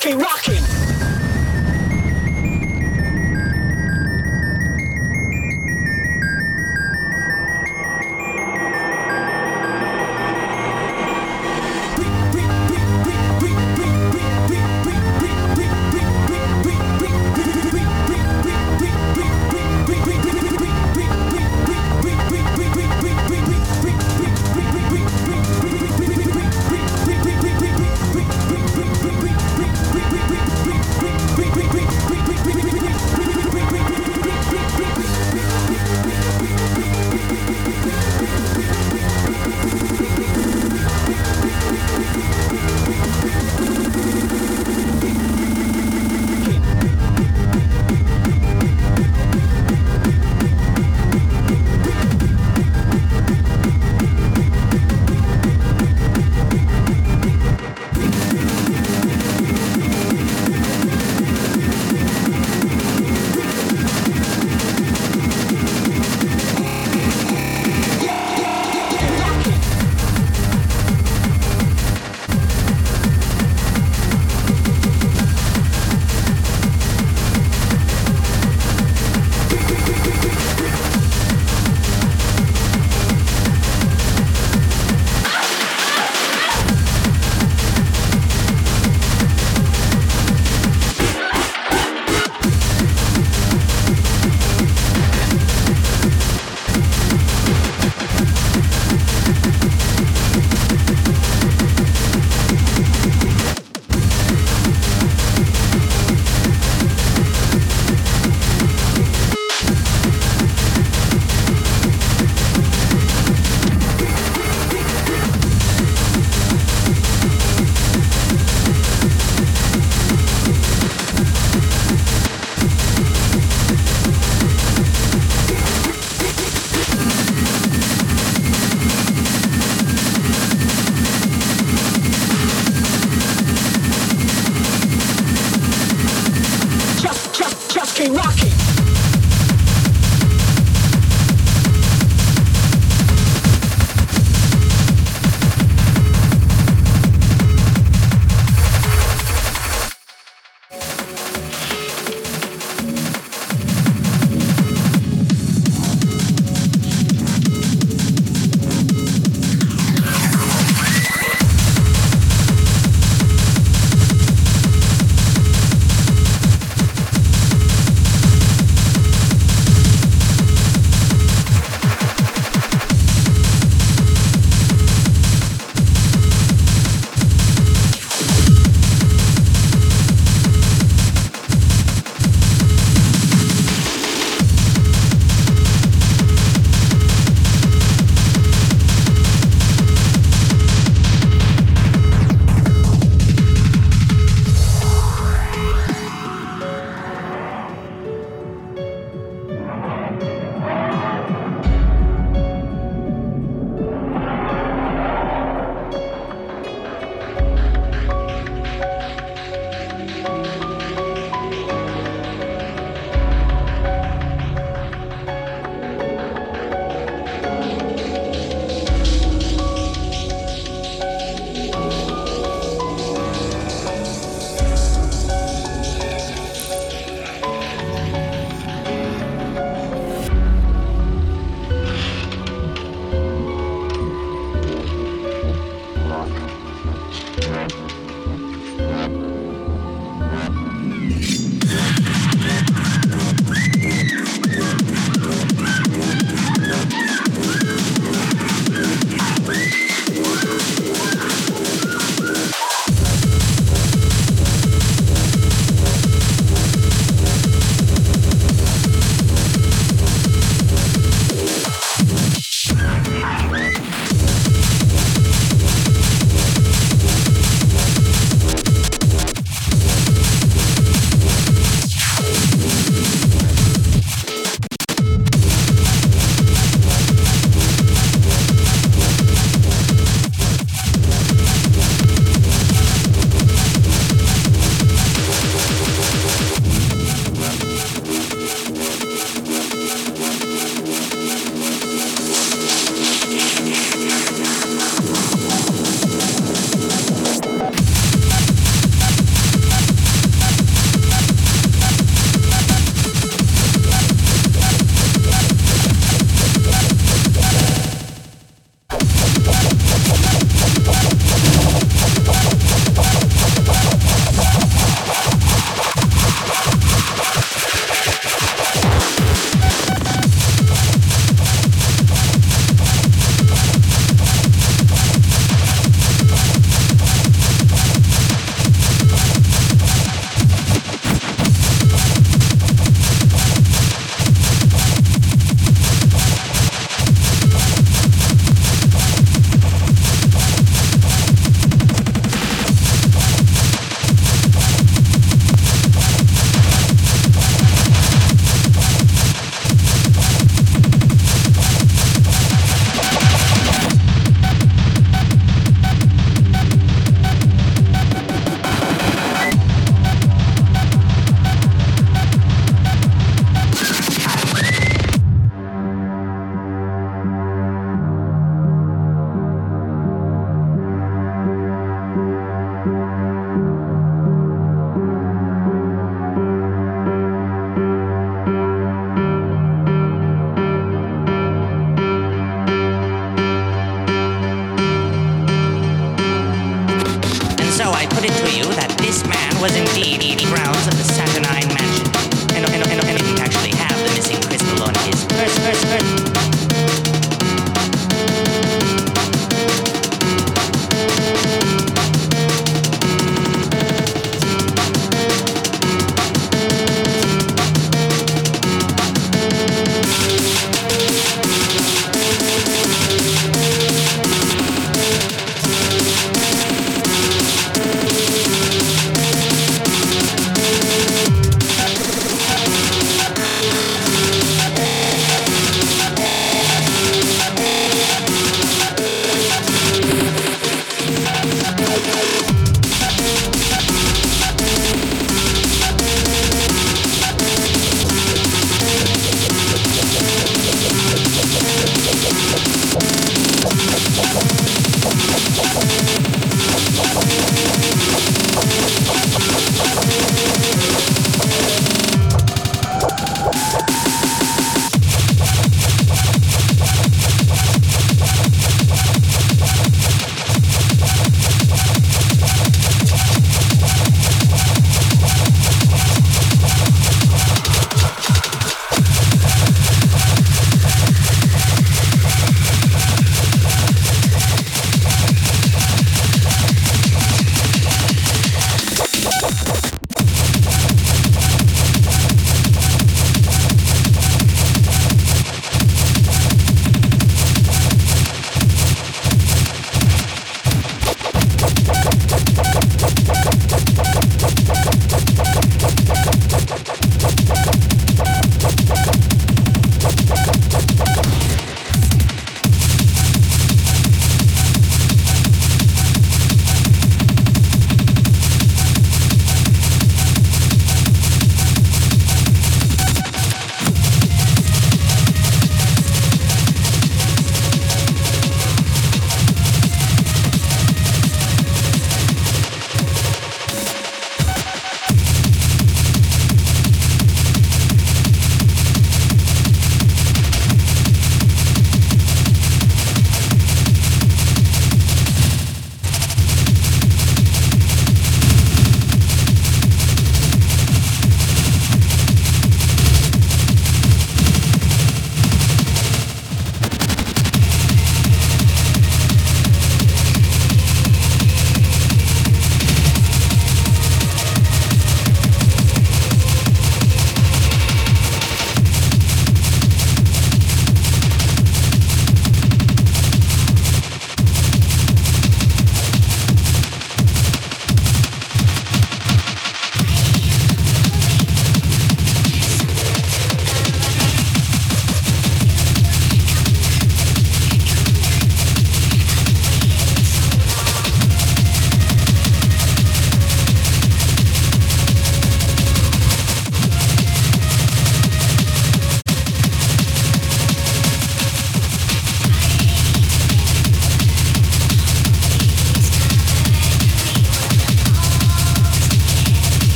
keep rocking.